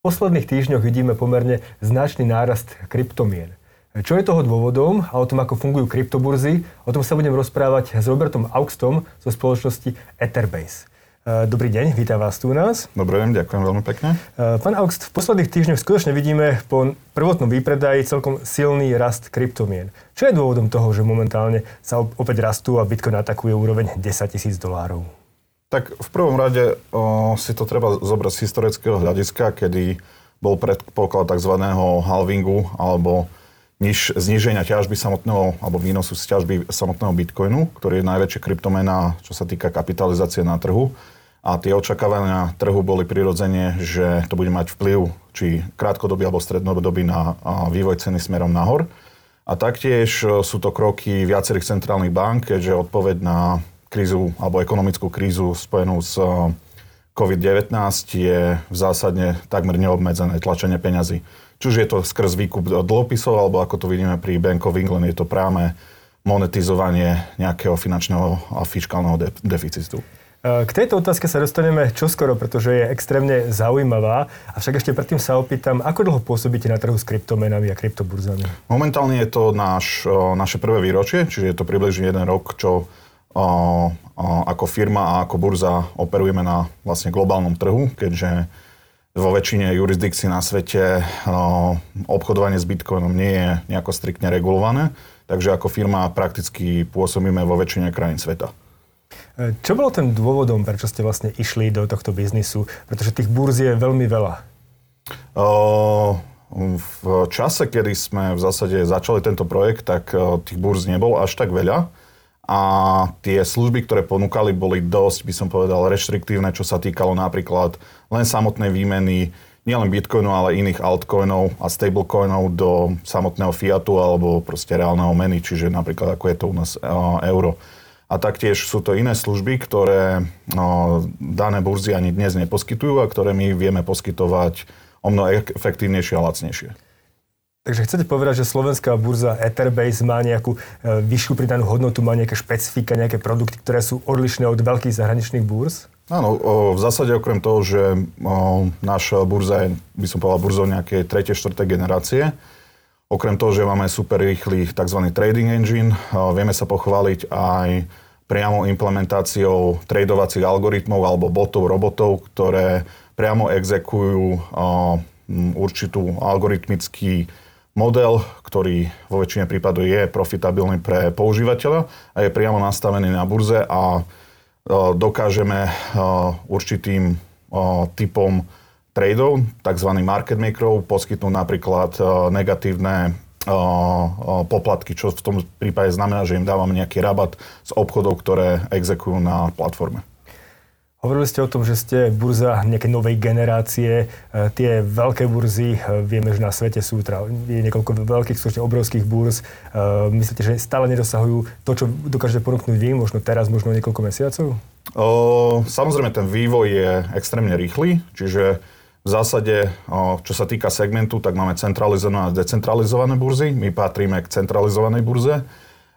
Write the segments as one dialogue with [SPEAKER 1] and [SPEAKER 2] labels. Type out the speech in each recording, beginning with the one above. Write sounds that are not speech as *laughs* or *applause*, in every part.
[SPEAKER 1] V posledných týždňoch vidíme pomerne značný nárast kryptomien. Čo je toho dôvodom a o tom, ako fungujú kryptoburzy, o tom sa budem rozprávať s Robertom Augstom zo spoločnosti Etherbase. E, dobrý deň, vítam vás tu u nás.
[SPEAKER 2] Dobrý deň, ďakujem veľmi pekne.
[SPEAKER 1] E, pán Augst, v posledných týždňoch skutočne vidíme po prvotnom výpredaji celkom silný rast kryptomien. Čo je dôvodom toho, že momentálne sa opäť rastú a Bitcoin atakuje úroveň 10 tisíc dolárov?
[SPEAKER 2] Tak v prvom rade o, si to treba zobrať z historického hľadiska, kedy bol predpoklad tzv. halvingu alebo niž, zníženia ťažby samotného, alebo výnosu z ťažby samotného bitcoinu, ktorý je najväčšia kryptomena, čo sa týka kapitalizácie na trhu. A tie očakávania trhu boli prirodzene, že to bude mať vplyv či krátkodobý alebo strednodobý na vývoj ceny smerom nahor. A taktiež sú to kroky viacerých centrálnych bank, keďže odpoveď na krízu alebo ekonomickú krízu spojenú s eh, COVID-19 je v zásadne takmer neobmedzené tlačenie peňazí. Či už je to skrz výkup dlhopisov, alebo ako to vidíme pri Bank of England, je to práve monetizovanie nejakého finančného a fiskálneho de- deficitu.
[SPEAKER 1] Eh, k tejto otázke sa dostaneme čoskoro, pretože je extrémne zaujímavá. Avšak ešte predtým sa opýtam, ako dlho pôsobíte na trhu s kryptomenami a kryptoburzami?
[SPEAKER 2] Momentálne je to náš, eh, naše prvé výročie, čiže je to približne jeden rok, čo ako firma a ako burza operujeme na vlastne globálnom trhu, keďže vo väčšine jurisdikcií na svete obchodovanie s bitcoinom nie je nejako striktne regulované, takže ako firma prakticky pôsobíme vo väčšine krajín sveta.
[SPEAKER 1] E, čo bolo ten dôvodom, prečo ste vlastne išli do tohto biznisu? Pretože tých burz je veľmi veľa.
[SPEAKER 2] v čase, kedy sme v zásade začali tento projekt, tak tých burz nebolo až tak veľa a tie služby, ktoré ponúkali, boli dosť, by som povedal, reštriktívne, čo sa týkalo napríklad len samotnej výmeny nielen bitcoinu, ale iných altcoinov a stablecoinov do samotného fiatu alebo proste reálneho meny, čiže napríklad ako je to u nás uh, euro. A taktiež sú to iné služby, ktoré uh, dané burzy ani dnes neposkytujú a ktoré my vieme poskytovať o mnoho efektívnejšie a lacnejšie.
[SPEAKER 1] Takže chcete povedať, že slovenská burza Etherbase má nejakú e, vyššiu pridanú hodnotu, má nejaké špecifika, nejaké produkty, ktoré sú odlišné od veľkých zahraničných burz?
[SPEAKER 2] Áno, v zásade okrem toho, že naša burza je, by som povedal, burzou nejakej 3. 4. generácie, okrem toho, že máme super rýchly tzv. trading engine, vieme sa pochváliť aj priamo implementáciou tradovacích algoritmov alebo botov, robotov, ktoré priamo exekujú určitú algoritmický model, ktorý vo väčšine prípadov je profitabilný pre používateľa a je priamo nastavený na burze a e, dokážeme e, určitým e, typom tradeov, tzv. market makerov, poskytnúť napríklad negatívne poplatky, čo v tom prípade znamená, že im dávame nejaký rabat z obchodov, ktoré exekujú na platforme.
[SPEAKER 1] Hovorili ste o tom, že ste burza nejakej novej generácie. E, tie veľké burzy, e, vieme, že na svete sú teda, je niekoľko veľkých, skutočne obrovských burz. E, myslíte, že stále nedosahujú to, čo dokážete ponúknuť vy, možno teraz, možno niekoľko mesiacov?
[SPEAKER 2] O, samozrejme, ten vývoj je extrémne rýchly, čiže v zásade, o, čo sa týka segmentu, tak máme centralizované a decentralizované burzy. My patríme k centralizovanej burze.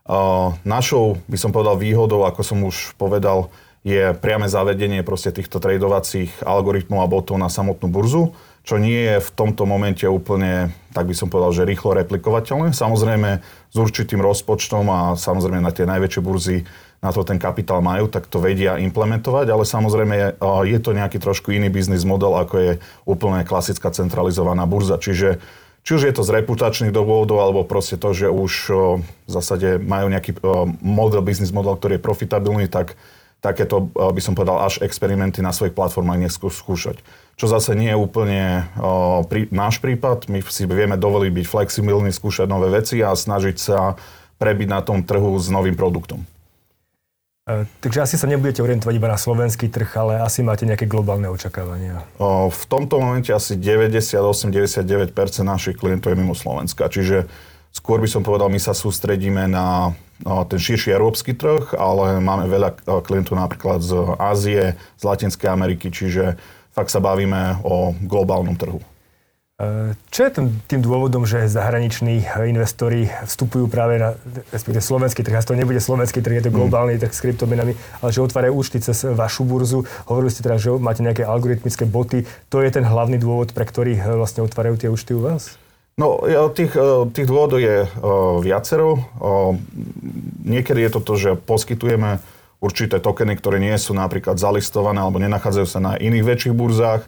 [SPEAKER 2] O, našou, by som povedal, výhodou, ako som už povedal, je priame zavedenie proste týchto tradovacích algoritmov a botov na samotnú burzu, čo nie je v tomto momente úplne, tak by som povedal, že rýchlo replikovateľné. Samozrejme s určitým rozpočtom a samozrejme na tie najväčšie burzy na to ten kapitál majú, tak to vedia implementovať, ale samozrejme je, je to nejaký trošku iný biznis model, ako je úplne klasická centralizovaná burza. Čiže či už je to z reputačných dôvodov, alebo proste to, že už v zásade majú nejaký model, biznis model, ktorý je profitabilný, tak takéto, eh, by som povedal, až experimenty na svojich platformách neskúšať. Čo zase nie je úplne uh, prí, náš prípad. My si vieme dovoliť byť flexibilní, skúšať nové veci a snažiť sa prebiť na tom trhu s novým produktom.
[SPEAKER 1] E, takže asi sa nebudete orientovať iba na slovenský trh, ale asi máte nejaké globálne očakávania.
[SPEAKER 2] O, v tomto momente asi 98-99% našich klientov je mimo Slovenska. Čiže skôr by som povedal, my sa sústredíme na ten širší európsky trh, ale máme veľa klientov napríklad z Ázie, z Latinskej Ameriky, čiže fakt sa bavíme o globálnom trhu.
[SPEAKER 1] Čo je tým, tým dôvodom, že zahraniční investori vstupujú práve na, respektíve slovenský trh, a to nebude slovenský trh, je to mm. globálny trh s kryptomenami, ale že otvárajú účty cez vašu burzu. Hovorili ste teda, že máte nejaké algoritmické boty. To je ten hlavný dôvod, pre ktorý vlastne otvárajú tie účty u vás?
[SPEAKER 2] No, tých, tých dôvodov je viacero. Niekedy je to to, že poskytujeme určité tokeny, ktoré nie sú napríklad zalistované alebo nenachádzajú sa na iných väčších burzách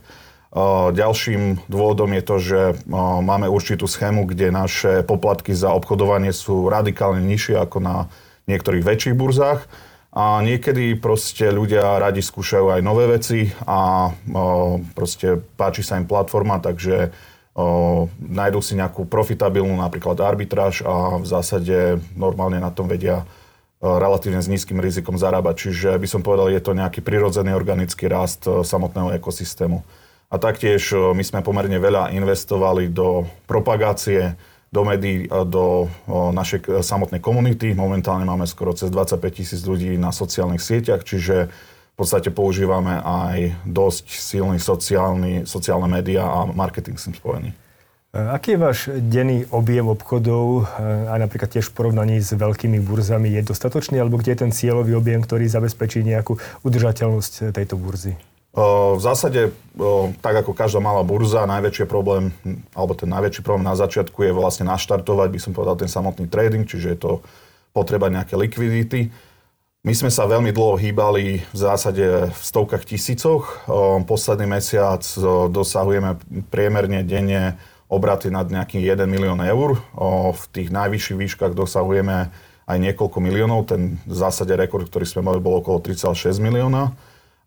[SPEAKER 2] Ďalším dôvodom je to, že máme určitú schému, kde naše poplatky za obchodovanie sú radikálne nižšie ako na niektorých väčších burzách. A niekedy proste ľudia radi skúšajú aj nové veci a proste páči sa im platforma, takže nájdú si nejakú profitabilnú napríklad arbitráž a v zásade normálne na tom vedia relatívne s nízkym rizikom zarábať. Čiže by som povedal, je to nejaký prirodzený organický rast samotného ekosystému. A taktiež my sme pomerne veľa investovali do propagácie, do médií, do našej samotnej komunity. Momentálne máme skoro cez 25 tisíc ľudí na sociálnych sieťach, čiže v podstate používame aj dosť silný sociálny, sociálne médiá a marketing s tým spojený.
[SPEAKER 1] E, aký je váš denný objem obchodov a napríklad tiež v porovnaní s veľkými burzami? Je dostatočný alebo kde je ten cieľový objem, ktorý zabezpečí nejakú udržateľnosť tejto burzy?
[SPEAKER 2] V zásade, tak ako každá malá burza, najväčší problém, alebo ten najväčší problém na začiatku je vlastne naštartovať, by som povedal, ten samotný trading, čiže je to potreba nejaké likvidity. My sme sa veľmi dlho hýbali v zásade v stovkách tisícoch. Posledný mesiac dosahujeme priemerne denne obraty nad nejakých 1 milión eur. V tých najvyšších výškach dosahujeme aj niekoľko miliónov. Ten v zásade rekord, ktorý sme mali, bol okolo 3,6 milióna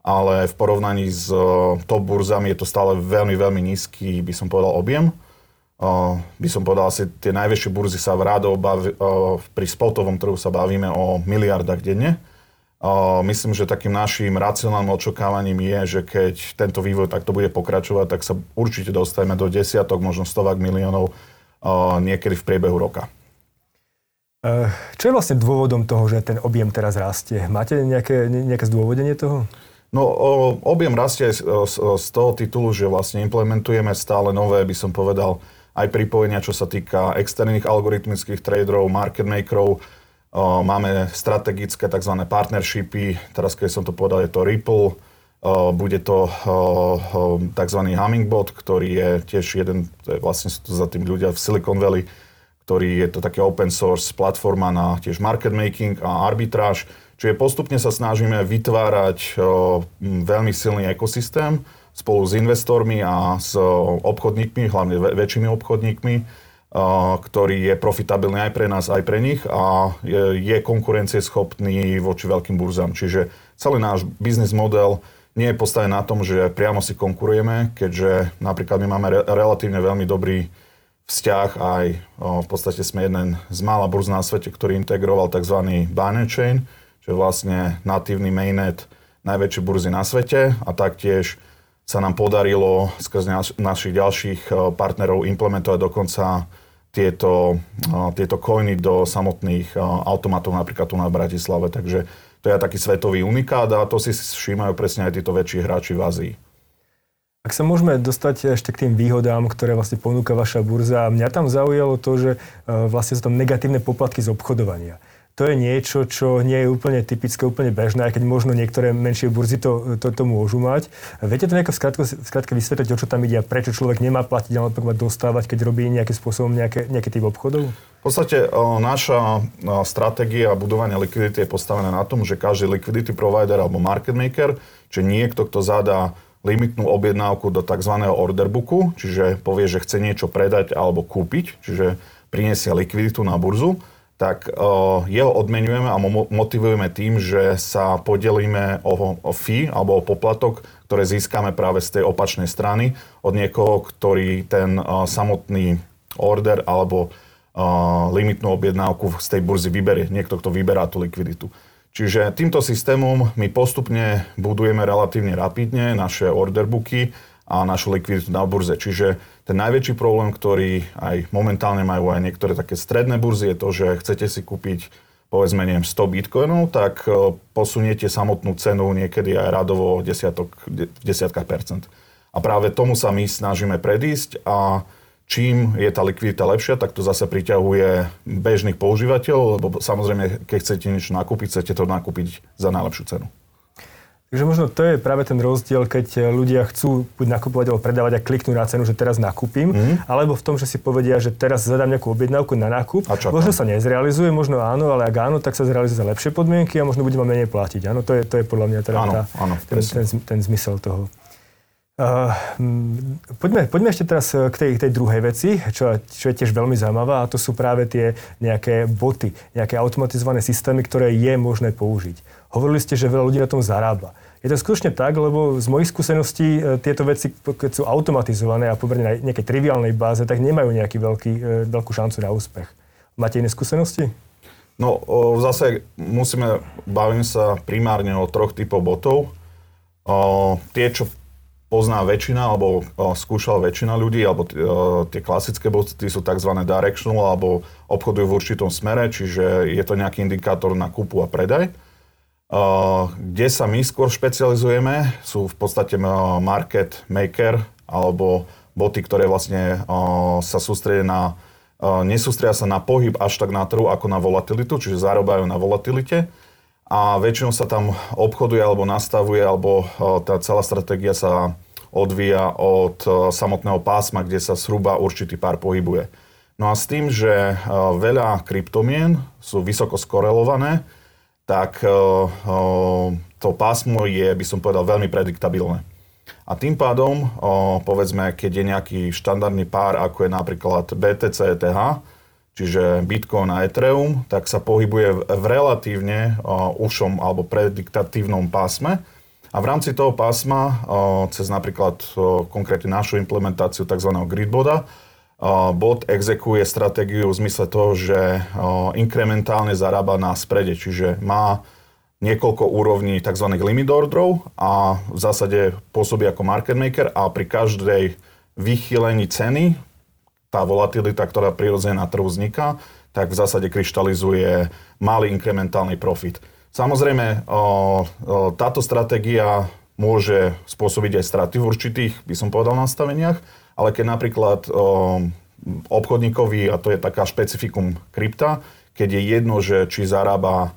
[SPEAKER 2] ale v porovnaní s top burzami je to stále veľmi, veľmi nízky, by som povedal, objem. By som povedal, asi tie najväčšie burzy sa v rádov baví, pri spotovom trhu sa bavíme o miliardách denne. Myslím, že takým našim racionálnym očakávaním je, že keď tento vývoj takto bude pokračovať, tak sa určite dostaneme do desiatok, možno stovák miliónov niekedy v priebehu roka.
[SPEAKER 1] Čo je vlastne dôvodom toho, že ten objem teraz rastie? Máte nejaké, nejaké zdôvodenie toho?
[SPEAKER 2] No, objem rastie z, z toho titulu, že vlastne implementujeme stále nové, by som povedal, aj pripojenia, čo sa týka externých algoritmických traderov, market makerov. Máme strategické tzv. partnershipy, teraz keď som to povedal, je to Ripple, bude to tzv. Hummingbot, ktorý je tiež jeden, to je vlastne sú to za tým ľudia v Silicon Valley, ktorý je to také open source platforma na tiež market making a arbitráž Čiže postupne sa snažíme vytvárať veľmi silný ekosystém spolu s investormi a s obchodníkmi, hlavne väčšími obchodníkmi, ktorý je profitabilný aj pre nás, aj pre nich a je konkurencieschopný voči veľkým burzám. Čiže celý náš biznis model nie je postavený na tom, že priamo si konkurujeme, keďže napríklad my máme relatívne veľmi dobrý vzťah aj v podstate sme jeden z mála burz na svete, ktorý integroval tzv. Binary Chain, čo je vlastne natívny mainnet najväčšej burzy na svete a taktiež sa nám podarilo skrz naš, našich ďalších e, partnerov implementovať dokonca tieto, e, tieto coiny do samotných e, automatov, napríklad tu na Bratislave. Takže to je taký svetový unikát a to si všímajú presne aj títo väčší hráči v Ázii.
[SPEAKER 1] Ak sa môžeme dostať ešte k tým výhodám, ktoré vlastne ponúka vaša burza, mňa tam zaujalo to, že vlastne sú tam negatívne poplatky z obchodovania to je niečo, čo nie je úplne typické, úplne bežné, aj keď možno niektoré menšie burzy to, to, to môžu mať. Viete to nejako skrátke vysvetliť, o čo tam ide a prečo človek nemá platiť, ale má dostávať, keď robí nejakým spôsobom nejaké, nejaký typ obchodov?
[SPEAKER 2] V podstate o, naša o, stratégia budovania likvidity je postavená na tom, že každý liquidity provider alebo market maker, čiže niekto, kto zadá limitnú objednávku do tzv. order booku, čiže povie, že chce niečo predať alebo kúpiť, čiže priniesie likviditu na burzu, tak uh, jeho odmenujeme a motivujeme tým, že sa podelíme o, fee alebo o poplatok, ktoré získame práve z tej opačnej strany od niekoho, ktorý ten uh, samotný order alebo uh, limitnú objednávku z tej burzy vyberie. Niekto, kto vyberá tú likviditu. Čiže týmto systémom my postupne budujeme relatívne rapidne naše orderbooky a našu likviditu na burze. Čiže ten najväčší problém, ktorý aj momentálne majú aj niektoré také stredné burzy, je to, že chcete si kúpiť povedzme neviem, 100 bitcoinov, tak e, posuniete samotnú cenu niekedy aj radovo desiatok, desiatka percent. A práve tomu sa my snažíme predísť a čím je tá likvidita lepšia, tak to zase priťahuje bežných používateľov, lebo samozrejme, keď chcete niečo nakúpiť, chcete to nakúpiť za najlepšiu cenu.
[SPEAKER 1] Takže možno to je práve ten rozdiel, keď ľudia chcú buď nakupovať alebo predávať a kliknú na cenu, že teraz nakúpim, mm. alebo v tom, že si povedia, že teraz zadám nejakú objednávku na nákup. A možno sa nezrealizuje, možno áno, ale ak áno, tak sa zrealizuje za lepšie podmienky a možno budeme menej platiť. Áno, to je, to je podľa mňa teda
[SPEAKER 2] áno,
[SPEAKER 1] tá,
[SPEAKER 2] áno,
[SPEAKER 1] ten, ten, ten zmysel toho. Uh, poďme, poďme ešte teraz k tej, tej druhej veci, čo, čo je tiež veľmi zaujímavá, a to sú práve tie nejaké boty, nejaké automatizované systémy, ktoré je možné použiť. Hovorili ste, že veľa ľudí na tom zarába. Je to skutočne tak, lebo z mojich skúseností e, tieto veci, keď sú automatizované a pomerne na nejakej triviálnej báze, tak nemajú nejaký veľkú šancu na úspech. Máte iné skúsenosti?
[SPEAKER 2] No, zase musíme, bavím sa primárne o troch typov botov. O, tie, čo pozná väčšina, alebo skúšala väčšina ľudí, alebo tie klasické boty sú tzv. directional, alebo obchodujú v určitom smere, čiže je to nejaký indikátor na kúpu a predaj. Kde sa my skôr špecializujeme, sú v podstate market maker, alebo boty, ktoré vlastne sa sústredia na, nesústredia sa na pohyb až tak na trhu, ako na volatilitu, čiže zarobajú na volatilite a väčšinou sa tam obchoduje alebo nastavuje, alebo e, tá celá stratégia sa odvíja od e, samotného pásma, kde sa zhruba určitý pár pohybuje. No a s tým, že e, veľa kryptomien sú vysoko skorelované, tak to pásmo je, by som povedal, veľmi prediktabilné. A tým pádom, povedzme, keď je nejaký štandardný pár, ako je napríklad BTC, ETH, čiže Bitcoin a Ethereum, tak sa pohybuje v relatívne ušom alebo prediktatívnom pásme. A v rámci toho pásma, cez napríklad konkrétne našu implementáciu tzv. gridboda, bot exekuje stratégiu v zmysle toho, že inkrementálne zarába na sprede, čiže má niekoľko úrovní tzv. limit orderov a v zásade pôsobí ako market maker a pri každej vychýlení ceny tá volatilita, ktorá prirodzene na trhu vzniká, tak v zásade kryštalizuje malý inkrementálny profit. Samozrejme, táto stratégia môže spôsobiť aj straty v určitých, by som povedal, nastaveniach, ale keď napríklad obchodníkovi, a to je taká špecifikum krypta, keď je jedno, že či zarába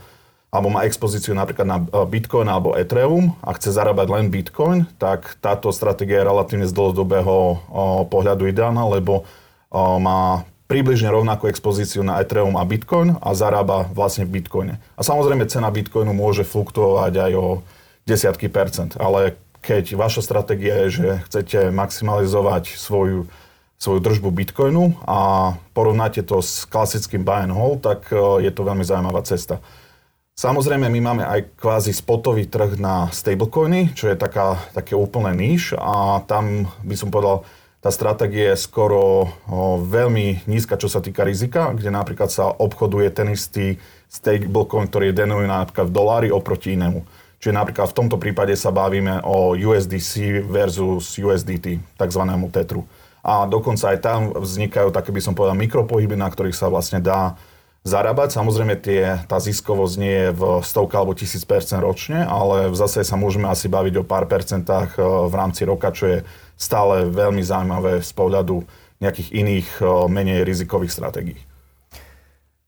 [SPEAKER 2] alebo má expozíciu napríklad na Bitcoin alebo Ethereum a chce zarábať len Bitcoin, tak táto stratégia je relatívne z dlhodobého pohľadu ideálna, lebo má približne rovnakú expozíciu na Ethereum a Bitcoin a zarába vlastne v Bitcoine. A samozrejme cena Bitcoinu môže fluktuovať aj o desiatky percent, ale keď vaša stratégia je, že chcete maximalizovať svoju, svoju držbu Bitcoinu a porovnáte to s klasickým buy and hold, tak je to veľmi zaujímavá cesta. Samozrejme, my máme aj kvázi spotový trh na stablecoiny, čo je taká, také úplné níž a tam by som povedal, tá stratégia je skoro veľmi nízka, čo sa týka rizika, kde napríklad sa obchoduje ten istý stablecoin, ktorý je denujúci napríklad v dolári oproti inému. Čiže napríklad v tomto prípade sa bavíme o USDC versus USDT, takzvanému tetru. A dokonca aj tam vznikajú také, by som povedal, mikropohyby, na ktorých sa vlastne dá zarábať. Samozrejme, tie, tá ziskovosť nie je v stovka alebo tisíc percent ročne, ale zase sa môžeme asi baviť o pár percentách e, v rámci roka, čo je stále veľmi zaujímavé z pohľadu nejakých iných menej rizikových stratégií.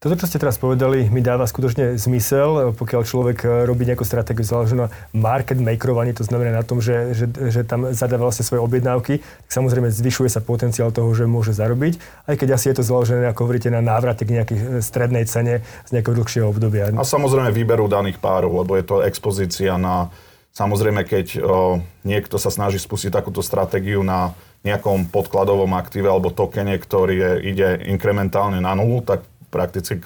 [SPEAKER 1] Toto, čo ste teraz povedali, mi dáva skutočne zmysel, pokiaľ človek e, robí nejakú stratégiu založenú na market makerovaní, to znamená na tom, že, že, že tam zadáva vlastne svoje objednávky, tak samozrejme zvyšuje sa potenciál toho, že môže zarobiť, aj keď asi je to založené, ako hovoríte, na návrate k nejakej e, strednej cene z nejakého dlhšieho obdobia.
[SPEAKER 2] A samozrejme výberu daných párov, lebo je to expozícia na Samozrejme, keď o, niekto sa snaží spustiť takúto stratégiu na nejakom podkladovom aktíve alebo tokene, ktorý je, ide inkrementálne na nulu, tak prakticky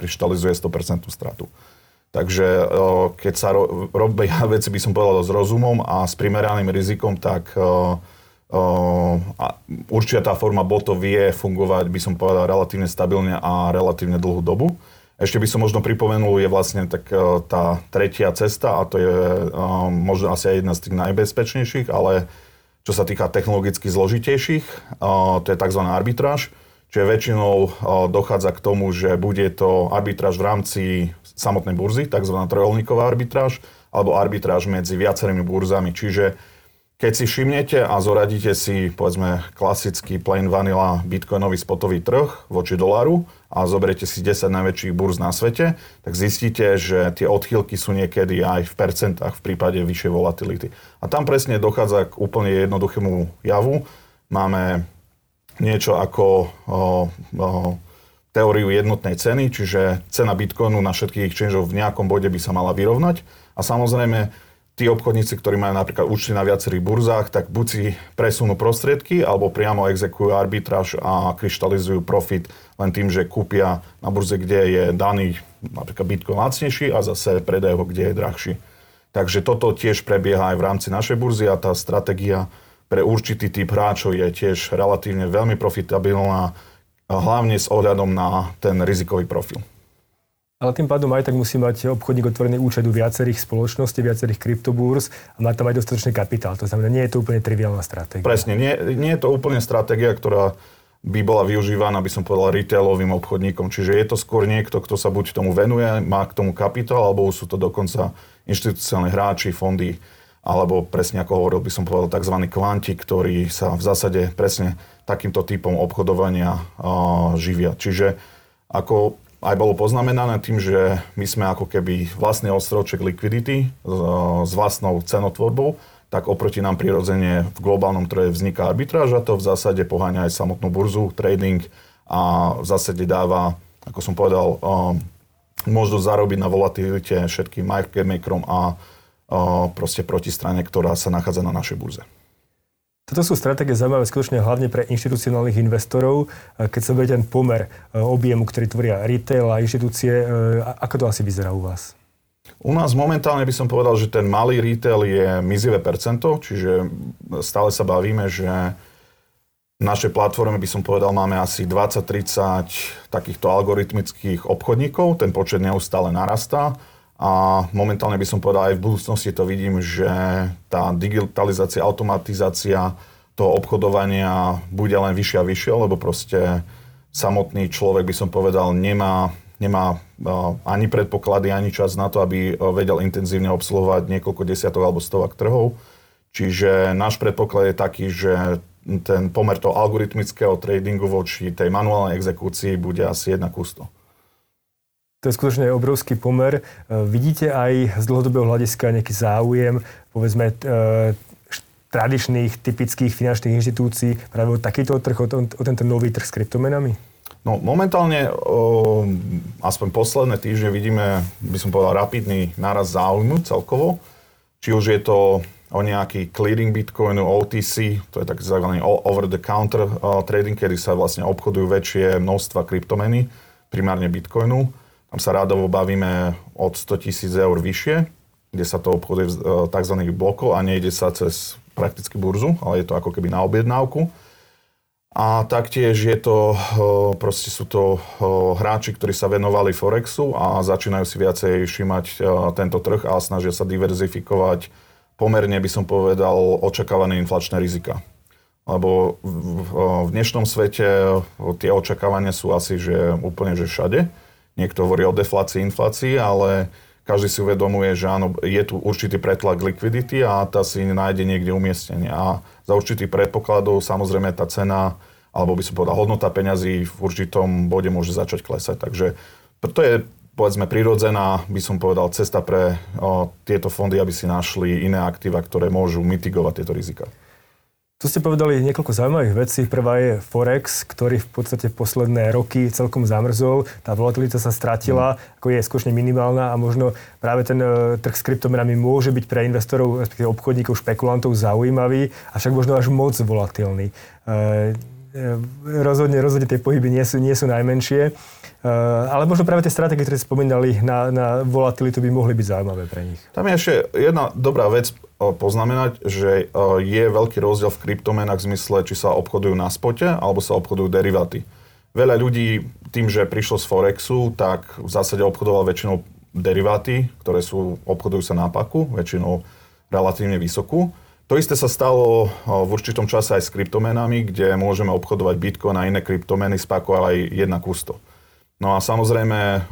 [SPEAKER 2] kryštalizuje 100% stratu. Takže o, keď sa ro, robia *laughs* veci, by som povedal, s rozumom a s primeraným rizikom, tak o, a určite tá forma botov vie fungovať, by som povedal, relatívne stabilne a relatívne dlhú dobu. Ešte by som možno pripomenul, je vlastne tak tá tretia cesta a to je možno asi aj jedna z tých najbezpečnejších, ale čo sa týka technologicky zložitejších, to je tzv. arbitráž, čiže väčšinou dochádza k tomu, že bude to arbitráž v rámci samotnej burzy, tzv. trojolníková arbitráž, alebo arbitráž medzi viacerými burzami. Čiže keď si všimnete a zoradíte si, povedzme, klasický plain vanilla bitcoinový spotový trh voči doláru a zoberiete si 10 najväčších burz na svete, tak zistíte, že tie odchýlky sú niekedy aj v percentách v prípade vyššej volatility. A tam presne dochádza k úplne jednoduchému javu. Máme niečo ako teóriu jednotnej ceny, čiže cena bitcoinu na všetkých exchangeov v nejakom bode by sa mala vyrovnať. A samozrejme, tí obchodníci, ktorí majú napríklad účty na viacerých burzách, tak buď si presunú prostriedky, alebo priamo exekujú arbitráž a kryštalizujú profit len tým, že kúpia na burze, kde je daný napríklad Bitcoin lacnejší a zase predajú ho, kde je drahší. Takže toto tiež prebieha aj v rámci našej burzy a tá stratégia pre určitý typ hráčov je tiež relatívne veľmi profitabilná, hlavne s ohľadom na ten rizikový profil.
[SPEAKER 1] Ale tým pádom aj tak musí mať obchodník otvorený účet u viacerých spoločností, viacerých kryptobúrs a má tam aj dostatočný kapitál. To znamená, nie je to úplne triviálna stratégia.
[SPEAKER 2] Presne, nie, nie je to úplne stratégia, ktorá by bola využívaná, by som povedal, retailovým obchodníkom. Čiže je to skôr niekto, kto sa buď tomu venuje, má k tomu kapitál, alebo sú to dokonca inštitucionálne hráči, fondy, alebo presne ako hovoril by som povedal, tzv. kvanti, ktorí sa v zásade presne takýmto typom obchodovania živia. Čiže ako aj bolo poznamenané tým, že my sme ako keby vlastný ostrovček likvidity s vlastnou cenotvorbou, tak oproti nám prirodzene v globálnom trhu vzniká arbitráž a to v zásade poháňa aj samotnú burzu, trading a v zásade dáva, ako som povedal, možnosť zarobiť na volatilite všetkým market makerom a proste protistrane, ktorá sa nachádza na našej burze.
[SPEAKER 1] Toto sú stratégie zaujímavé skutočne hlavne pre inštitucionálnych investorov. Keď sa bude ten pomer e, objemu, ktorý tvoria retail a inštitúcie, e, ako to asi vyzerá u vás?
[SPEAKER 2] U nás momentálne by som povedal, že ten malý retail je mizivé percento, čiže stále sa bavíme, že v našej platforme by som povedal, máme asi 20-30 takýchto algoritmických obchodníkov, ten počet neustále narastá a momentálne by som povedal, aj v budúcnosti to vidím, že tá digitalizácia, automatizácia toho obchodovania bude len vyššia a vyššia, lebo proste samotný človek by som povedal nemá, nemá ani predpoklady, ani čas na to, aby vedel intenzívne obsluhovať niekoľko desiatok alebo stovak trhov. Čiže náš predpoklad je taký, že ten pomer toho algoritmického tradingu voči tej manuálnej exekúcii bude asi 1 ku 100.
[SPEAKER 1] To je skutočne obrovský pomer. E, vidíte aj z dlhodobého hľadiska nejaký záujem, povedzme, e, tradičných, typických finančných inštitúcií práve o takýto trh, o, o tento nový trh s kryptomenami?
[SPEAKER 2] No momentálne, o, aspoň posledné týždne vidíme, by som povedal, rapidný náraz záujmu celkovo. Či už je to o nejaký clearing bitcoinu, OTC, to je tzv. over-the-counter trading, kedy sa vlastne obchodujú väčšie množstva kryptomeny, primárne bitcoinu tam sa rádovo bavíme od 100 tisíc eur vyššie, kde sa to obchoduje v e, tzv. blokov a nejde sa cez prakticky burzu, ale je to ako keby na objednávku. A taktiež je to, e, proste sú to e, hráči, ktorí sa venovali Forexu a začínajú si viacej všimať tento trh a snažia sa diverzifikovať pomerne, by som povedal, očakávané inflačné rizika. Lebo v dnešnom svete tie očakávania sú asi že úplne že všade Niekto hovorí o deflácii, inflácii, ale každý si uvedomuje, že áno, je tu určitý pretlak likvidity a tá si nájde niekde umiestnenie. A za určitých predpokladov samozrejme tá cena, alebo by som povedal hodnota peňazí v určitom bode môže začať klesať. Takže to je povedzme prirodzená, by som povedal, cesta pre o, tieto fondy, aby si našli iné aktíva, ktoré môžu mitigovať tieto rizika.
[SPEAKER 1] Tu ste povedali niekoľko zaujímavých vecí. Prvá je Forex, ktorý v podstate v posledné roky celkom zamrzol. Tá volatilita sa stratila, mm. ako je skutočne minimálna a možno práve ten uh, trh s kryptomenami môže byť pre investorov, respektíve obchodníkov, špekulantov zaujímavý, avšak možno až moc volatilný. Uh, rozhodne, rozhodne tie pohyby nie sú, nie sú najmenšie. Ale možno práve tie stratégie, ktoré spomínali na, na volatilitu, by mohli byť zaujímavé pre nich.
[SPEAKER 2] Tam je ešte jedna dobrá vec poznamenať, že je veľký rozdiel v kryptomenách v zmysle, či sa obchodujú na spote alebo sa obchodujú deriváty. Veľa ľudí tým, že prišlo z Forexu, tak v zásade obchodoval väčšinou deriváty, ktoré sú, obchodujú sa na paku, väčšinou relatívne vysokú. To isté sa stalo v určitom čase aj s kryptomenami, kde môžeme obchodovať Bitcoin a iné kryptomeny z paku aj jedna kusto. No a samozrejme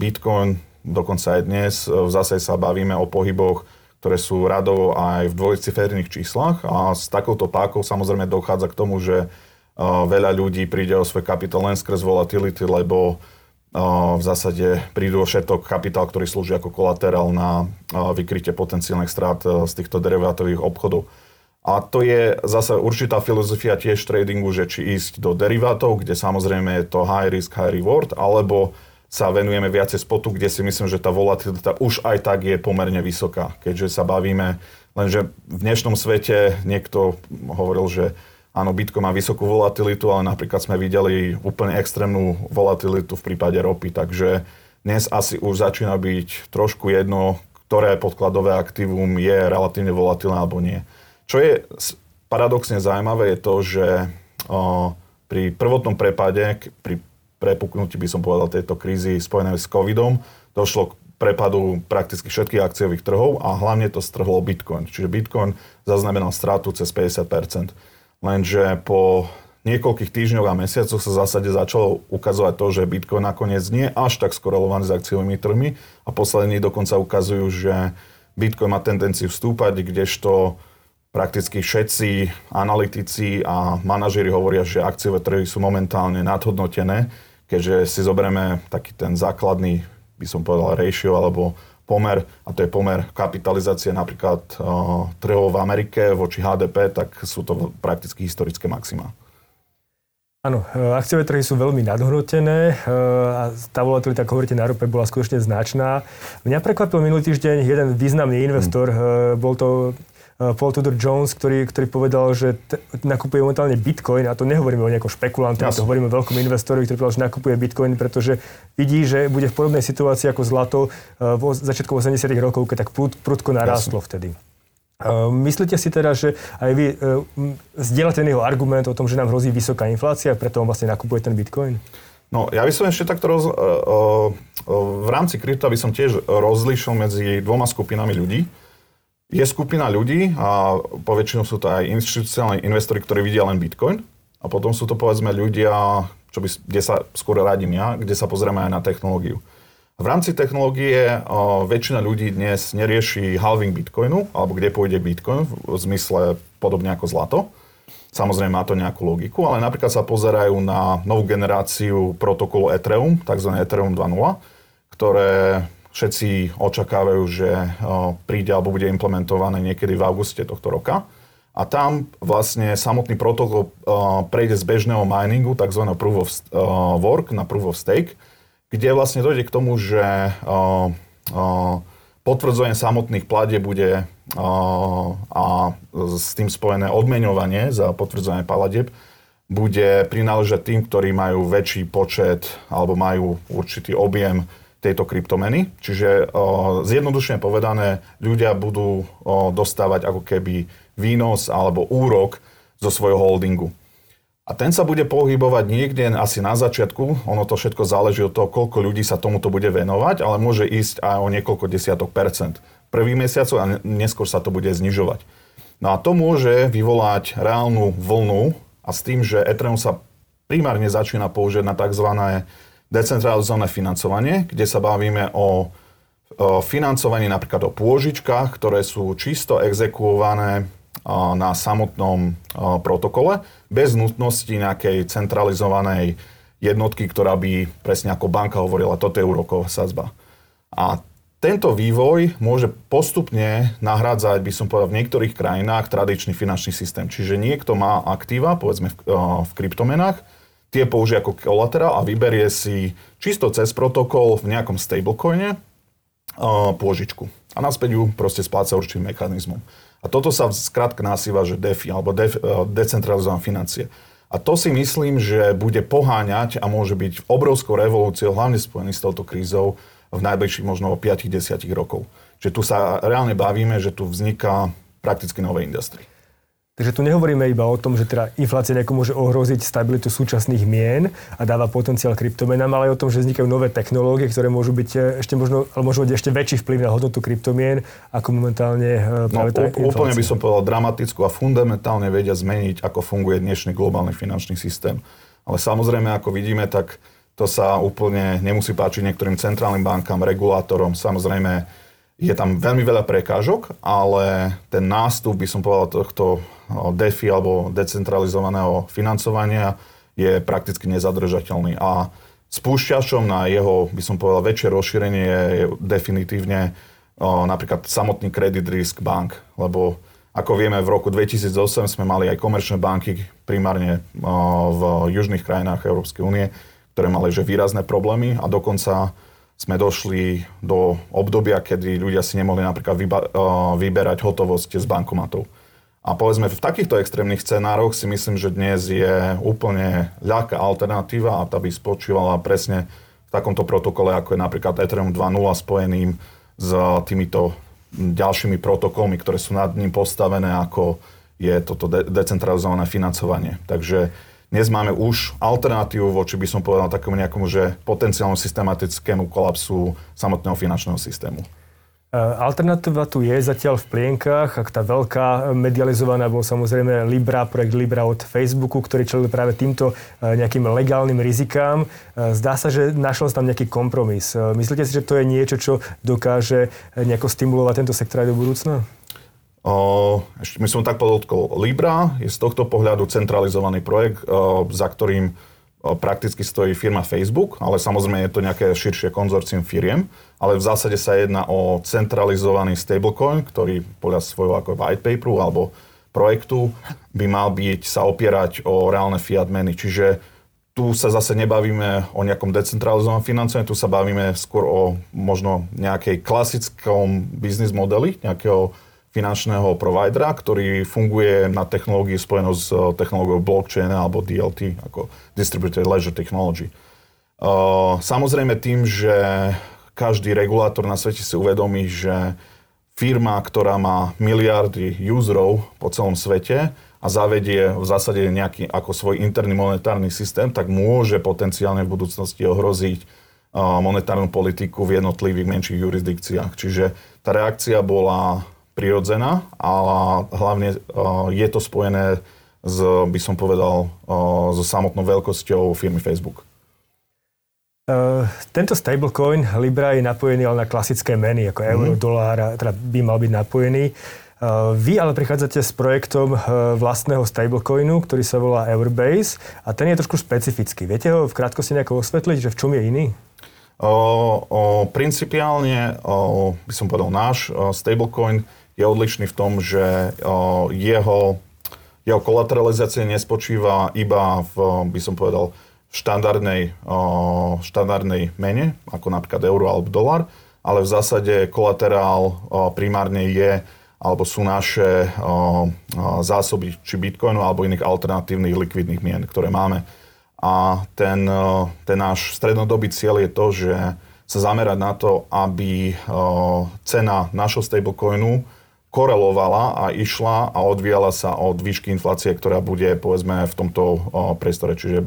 [SPEAKER 2] Bitcoin, dokonca aj dnes, v zásade sa bavíme o pohyboch ktoré sú radovo aj v dvojciferných číslach a s takouto pákou samozrejme dochádza k tomu, že veľa ľudí príde o svoj kapitál len skrz volatility, lebo v zásade prídu o všetok kapitál, ktorý slúži ako kolaterál na vykrytie potenciálnych strát z týchto derivátových obchodov. A to je zase určitá filozofia tiež tradingu, že či ísť do derivátov, kde samozrejme je to high risk, high reward, alebo sa venujeme viacej spotu, kde si myslím, že tá volatilita už aj tak je pomerne vysoká. Keďže sa bavíme, lenže v dnešnom svete niekto hovoril, že áno, Bitcoin má vysokú volatilitu, ale napríklad sme videli úplne extrémnu volatilitu v prípade ropy, takže dnes asi už začína byť trošku jedno, ktoré podkladové aktívum je relatívne volatilné alebo nie. Čo je paradoxne zaujímavé je to, že o, pri prvotnom prepade, pri prepuknutí, by som povedal, tejto krízy spojené s covidom, došlo k prepadu prakticky všetkých akciových trhov a hlavne to strhlo Bitcoin. Čiže Bitcoin zaznamenal stratu cez 50%. Lenže po niekoľkých týždňoch a mesiacoch sa v zásade začalo ukazovať to, že Bitcoin nakoniec nie až tak skorelovaný s akciovými trhmi a poslední dokonca ukazujú, že Bitcoin má tendenciu vstúpať, kdežto prakticky všetci analytici a manažeri hovoria, že akciové trhy sú momentálne nadhodnotené keďže si zoberieme taký ten základný, by som povedal, ratio alebo pomer, a to je pomer kapitalizácie napríklad uh, trhov v Amerike voči HDP, tak sú to prakticky historické maxima.
[SPEAKER 1] Áno, e, akciové trhy sú veľmi nadhodnotené e, a tá volatilita, ako hovoríte, na rope bola skutočne značná. Mňa prekvapil minulý týždeň jeden významný investor, hmm. bol to Eh, Paul Tudor Jones, ktorý, ktorý povedal, že t- nakupuje momentálne Bitcoin, a to nehovoríme o nejakom špekulantovi, to hovoríme o veľkom investorovi, ktorý povedal, že nakupuje Bitcoin, pretože vidí, že bude v podobnej situácii ako zlato eh, v začiatku 80 rokov, keď tak prud, prudko narástlo Jasne. vtedy. Uh, myslíte si teda, že aj vy zdieľate ten jeho argument o tom, že nám hrozí vysoká inflácia, preto on vlastne nakupuje ten Bitcoin?
[SPEAKER 2] No, ja by som ešte takto roz, v rámci krypta by som tiež rozlišil medzi dvoma skupinami ľudí je skupina ľudí a poväčšinou sú to aj inštitucionálni investori, ktorí vidia len Bitcoin a potom sú to povedzme ľudia, čo by, kde sa skôr radím ja, kde sa pozrieme aj na technológiu. V rámci technológie o, väčšina ľudí dnes nerieši halving Bitcoinu, alebo kde pôjde Bitcoin v zmysle podobne ako zlato. Samozrejme má to nejakú logiku, ale napríklad sa pozerajú na novú generáciu protokolu Ethereum, tzv. Ethereum 2.0, ktoré Všetci očakávajú, že príde alebo bude implementované niekedy v auguste tohto roka. A tam vlastne samotný protokol prejde z bežného miningu, tzv. proof of work na proof of stake, kde vlastne dojde k tomu, že potvrdzovanie samotných platie bude a s tým spojené odmeňovanie za potvrdzovanie paladieb bude prináležať tým, ktorí majú väčší počet alebo majú určitý objem tejto kryptomeny. Čiže o, zjednodušene povedané, ľudia budú o, dostávať ako keby výnos alebo úrok zo svojho holdingu. A ten sa bude pohybovať niekde asi na začiatku, ono to všetko záleží od toho, koľko ľudí sa tomuto bude venovať, ale môže ísť aj o niekoľko desiatok percent. Prvý mesiac a neskôr sa to bude znižovať. No a to môže vyvolať reálnu vlnu a s tým, že Ethereum sa primárne začína použiť na tzv decentralizované financovanie, kde sa bavíme o, financovaní napríklad o pôžičkách, ktoré sú čisto exekuované na samotnom protokole, bez nutnosti nejakej centralizovanej jednotky, ktorá by presne ako banka hovorila, toto je úroková sadzba. A tento vývoj môže postupne nahrádzať, by som povedal, v niektorých krajinách tradičný finančný systém. Čiže niekto má aktíva, povedzme v, v kryptomenách, tie použije ako kolaterál a vyberie si čisto cez protokol v nejakom stablecoine uh, pôžičku. A naspäť ju proste spláca určitým mechanizmom. A toto sa skrátka nazýva, že DeFi, alebo de, uh, decentralizované financie. A to si myslím, že bude poháňať a môže byť obrovskou revolúciou, hlavne spojený s touto krízou, v najbližších možno 5-10 rokov. Čiže tu sa reálne bavíme, že tu vzniká prakticky nové industrie.
[SPEAKER 1] Takže tu nehovoríme iba o tom, že teda inflácia nejako môže ohroziť stabilitu súčasných mien a dáva potenciál kryptomenám, ale aj o tom, že vznikajú nové technológie, ktoré môžu byť e, ešte možno, ale môžu mať ešte väčší vplyv na hodnotu kryptomien, ako momentálne e,
[SPEAKER 2] práve no, tá inflácia. Úplne by som povedal dramatickú a fundamentálne vedia zmeniť, ako funguje dnešný globálny finančný systém. Ale samozrejme, ako vidíme, tak to sa úplne nemusí páčiť niektorým centrálnym bankám, regulátorom. Samozrejme, je tam veľmi veľa prekážok, ale ten nástup, by som povedal, tohto DeFi alebo decentralizovaného financovania je prakticky nezadržateľný. A spúšťačom na jeho, by som povedal, väčšie rozšírenie je definitívne napríklad samotný credit risk bank, lebo ako vieme, v roku 2008 sme mali aj komerčné banky, primárne v južných krajinách Európskej únie, ktoré mali že výrazné problémy a dokonca sme došli do obdobia, kedy ľudia si nemohli napríklad vyba- vyberať hotovosť z bankomatov. A povedzme, v takýchto extrémnych scenároch si myslím, že dnes je úplne ľahká alternatíva a tá by spočívala presne v takomto protokole, ako je napríklad Ethereum 2.0 spojeným s týmito ďalšími protokolmi, ktoré sú nad ním postavené, ako je toto de- decentralizované financovanie. Takže dnes máme už alternatívu voči, by som povedal, takému nejakomu, že potenciálnu systematickému kolapsu samotného finančného systému.
[SPEAKER 1] E, alternatíva tu je zatiaľ v plienkach, ak tá veľká medializovaná bol samozrejme Libra, projekt Libra od Facebooku, ktorý čelil práve týmto e, nejakým legálnym rizikám. E, zdá sa, že našiel sa tam nejaký kompromis. Myslíte si, že to je niečo, čo dokáže nejako stimulovať tento sektor aj do budúcna?
[SPEAKER 2] Ešte my som tak podotkol. Libra je z tohto pohľadu centralizovaný projekt, za ktorým prakticky stojí firma Facebook, ale samozrejme je to nejaké širšie konzorcium firiem, ale v zásade sa jedná o centralizovaný stablecoin, ktorý podľa svojho ako white paperu alebo projektu by mal byť, sa opierať o reálne fiat meny. Čiže tu sa zase nebavíme o nejakom decentralizovanom financovaní, tu sa bavíme skôr o možno nejakej klasickom biznis modeli, nejakého finančného providera, ktorý funguje na technológii spojenou s eh, technológiou blockchain alebo DLT, ako Distributed Ledger Technology. Eh, samozrejme tým, že každý regulátor na svete si uvedomí, že firma, ktorá má miliardy userov po celom svete a zavedie v zásade nejaký ako svoj interný monetárny systém, tak môže potenciálne v budúcnosti ohroziť eh, monetárnu politiku v jednotlivých menších jurisdikciách. Čiže tá reakcia bola prirodzená, ale hlavne eh, je to spojené s, by som povedal, eh, so samotnou veľkosťou firmy Facebook.
[SPEAKER 1] Uh, tento stablecoin Libra je napojený ale na klasické meny, ako euro, mm. dolár, teda by mal byť napojený. Uh, vy ale prichádzate s projektom uh, vlastného stablecoinu, ktorý sa volá Eurbase a ten je trošku specifický. Viete ho v krátkosti nejako osvetliť, že v čom je iný?
[SPEAKER 2] O, o, principiálne, o, by som povedal, náš stablecoin je odlišný v tom, že jeho, jeho kolateralizácia nespočíva iba v, by som povedal, štandardnej, štandardnej mene, ako napríklad euro alebo dolar, ale v zásade kolaterál primárne je alebo sú naše zásoby či bitcoinu alebo iných alternatívnych likvidných mien, ktoré máme. A ten, ten náš strednodobý cieľ je to, že sa zamerať na to, aby cena našho stablecoinu korelovala a išla a odvíjala sa od výšky inflácie, ktorá bude povedzme v tomto priestore, čiže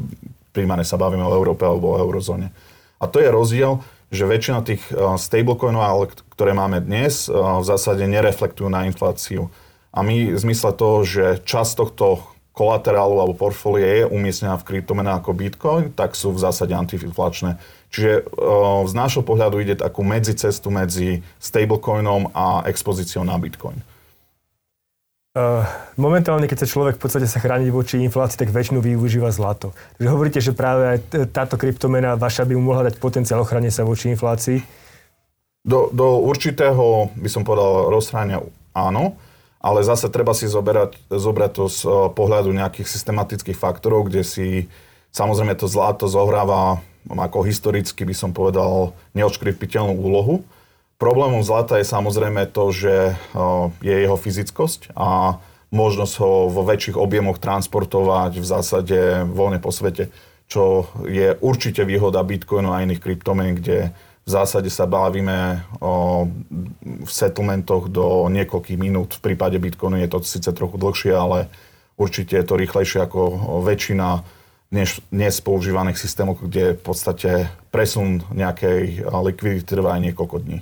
[SPEAKER 2] primárne sa bavíme o Európe alebo o eurozóne. A to je rozdiel, že väčšina tých stablecoinov, ktoré máme dnes, v zásade nereflektujú na infláciu. A my v zmysle toho, že časť tohto kolaterálu alebo portfólie je umiestnená v kryptomenách ako Bitcoin, tak sú v zásade antiinflačné. Čiže z nášho pohľadu ide takú medzicestu medzi stablecoinom a expozíciou na Bitcoin.
[SPEAKER 1] momentálne, keď sa človek v podstate sa chráni voči inflácii, tak väčšinu využíva zlato. Takže hovoríte, že práve aj táto kryptomena vaša by mohla dať potenciál ochrane sa voči inflácii?
[SPEAKER 2] Do, do určitého, by som povedal, rozhrania áno, ale zase treba si zoberať, zobrať to z pohľadu nejakých systematických faktorov, kde si samozrejme to zlato zohráva ako historicky by som povedal neočkripiteľnú úlohu. Problémom zlata je samozrejme to, že je jeho fyzickosť a možnosť ho vo väčších objemoch transportovať v zásade voľne po svete, čo je určite výhoda Bitcoinu a iných kryptomien, kde v zásade sa bavíme o settlementoch do niekoľkých minút. V prípade Bitcoinu je to síce trochu dlhšie, ale určite je to rýchlejšie ako väčšina dnes, dnes používaných systémov, kde v podstate presun nejakej likvidity trvá aj niekoľko dní.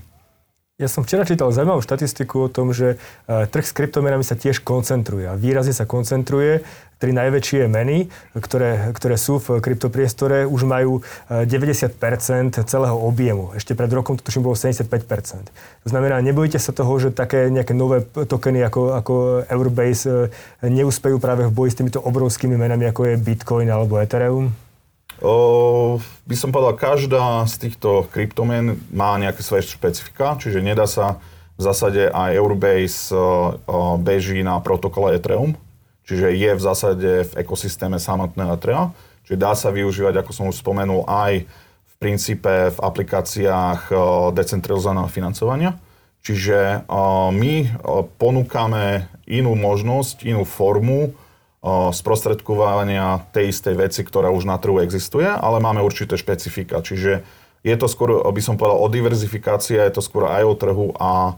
[SPEAKER 1] Ja som včera čítal zaujímavú štatistiku o tom, že e, trh s kryptomenami sa tiež koncentruje a výrazne sa koncentruje. Tri najväčšie meny, ktoré, ktoré sú v kryptopriestore, už majú 90% e, celého objemu. Ešte pred rokom to tuším bolo 75%. To znamená, nebojíte sa toho, že také nejaké nové tokeny ako, ako Eurobase e, neúspejú práve v boji s týmito obrovskými menami, ako je Bitcoin alebo Ethereum?
[SPEAKER 2] O, by som povedal, každá z týchto kryptomien má nejaké svoje špecifika, čiže nedá sa v zásade aj Eurobase beží na protokole Ethereum, čiže je v zásade v ekosystéme samotného Ethereum, čiže dá sa využívať, ako som už spomenul, aj v princípe v aplikáciách decentralizovaného financovania. Čiže my ponúkame inú možnosť, inú formu sprostredkovania tej istej veci, ktorá už na trhu existuje, ale máme určité špecifika. Čiže je to skôr, by som povedal, o diverzifikácii, je to skôr aj o trhu a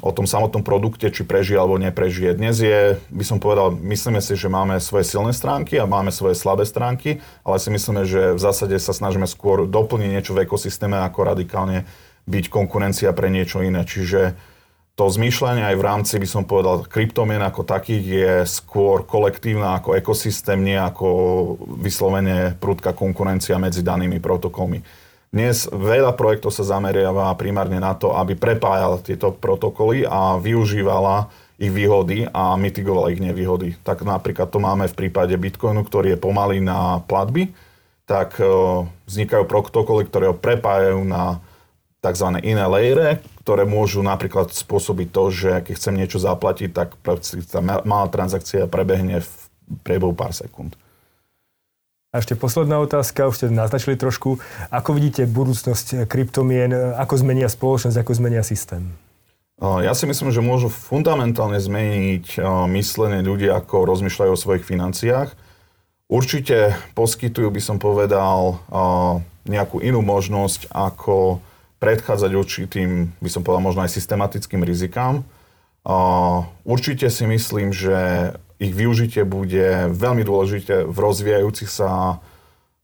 [SPEAKER 2] o tom samotnom produkte, či prežije alebo neprežije. Dnes je, by som povedal, myslíme si, že máme svoje silné stránky a máme svoje slabé stránky, ale si myslíme, že v zásade sa snažíme skôr doplniť niečo v ekosystéme, ako radikálne byť konkurencia pre niečo iné. Čiže to zmýšľanie aj v rámci, by som povedal, kryptomien ako takých je skôr kolektívna ako ekosystém, nie ako vyslovene prudká konkurencia medzi danými protokolmi. Dnes veľa projektov sa zameriava primárne na to, aby prepájal tieto protokoly a využívala ich výhody a mitigovala ich nevýhody. Tak napríklad to máme v prípade Bitcoinu, ktorý je pomalý na platby, tak e, vznikajú protokoly, ktoré ho prepájajú na tzv. iné lejere, ktoré môžu napríklad spôsobiť to, že keď chcem niečo zaplatiť, tak tá malá transakcia prebehne v priebehu pár sekúnd.
[SPEAKER 1] A ešte posledná otázka, už ste naznačili trošku. Ako vidíte budúcnosť kryptomien, ako zmenia spoločnosť, ako zmenia systém?
[SPEAKER 2] Ja si myslím, že môžu fundamentálne zmeniť myslenie ľudí, ako rozmýšľajú o svojich financiách. Určite poskytujú, by som povedal, nejakú inú možnosť, ako predchádzať určitým, by som povedal, možno aj systematickým rizikám. Určite si myslím, že ich využitie bude veľmi dôležité v rozvíjajúcich sa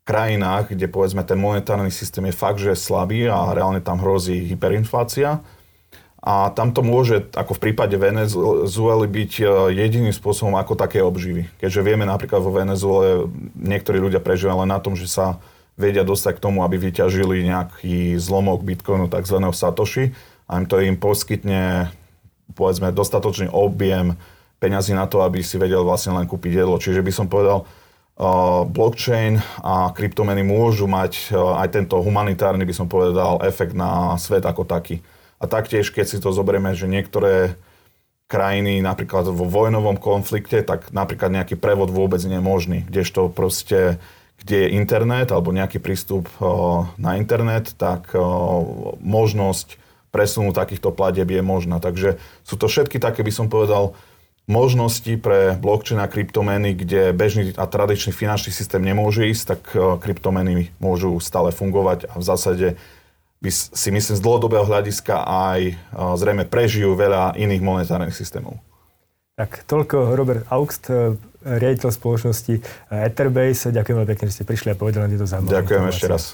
[SPEAKER 2] krajinách, kde povedzme ten monetárny systém je fakt, že je slabý a reálne tam hrozí hyperinflácia. A tam to môže, ako v prípade Venezuely, byť e, jediným spôsobom, ako také obživy. Keďže vieme napríklad vo Venezuele, niektorí ľudia prežívajú len na tom, že sa vedia dostať k tomu, aby vyťažili nejaký zlomok Bitcoinu, tzv. Satoshi a im to im poskytne povedzme dostatočný objem peňazí na to, aby si vedel vlastne len kúpiť jedlo. Čiže by som povedal, uh, blockchain a kryptomeny môžu mať uh, aj tento humanitárny, by som povedal, efekt na svet ako taký. A taktiež, keď si to zoberieme, že niektoré krajiny napríklad vo vojnovom konflikte, tak napríklad nejaký prevod vôbec nie je možný, kdežto proste kde je internet alebo nejaký prístup na internet, tak možnosť presunu takýchto platieb je možná. Takže sú to všetky také, by som povedal, možnosti pre blockchain a kryptomeny, kde bežný a tradičný finančný systém nemôže ísť, tak kryptomeny môžu stále fungovať a v zásade by si myslím z dlhodobého hľadiska aj zrejme prežijú veľa iných monetárnych systémov.
[SPEAKER 1] Tak toľko Robert Augst, eh, riaditeľ spoločnosti Etherbase. Ďakujem veľmi pekne, že ste prišli a povedali nám tieto zaujímavé
[SPEAKER 2] Ďakujem ešte raz.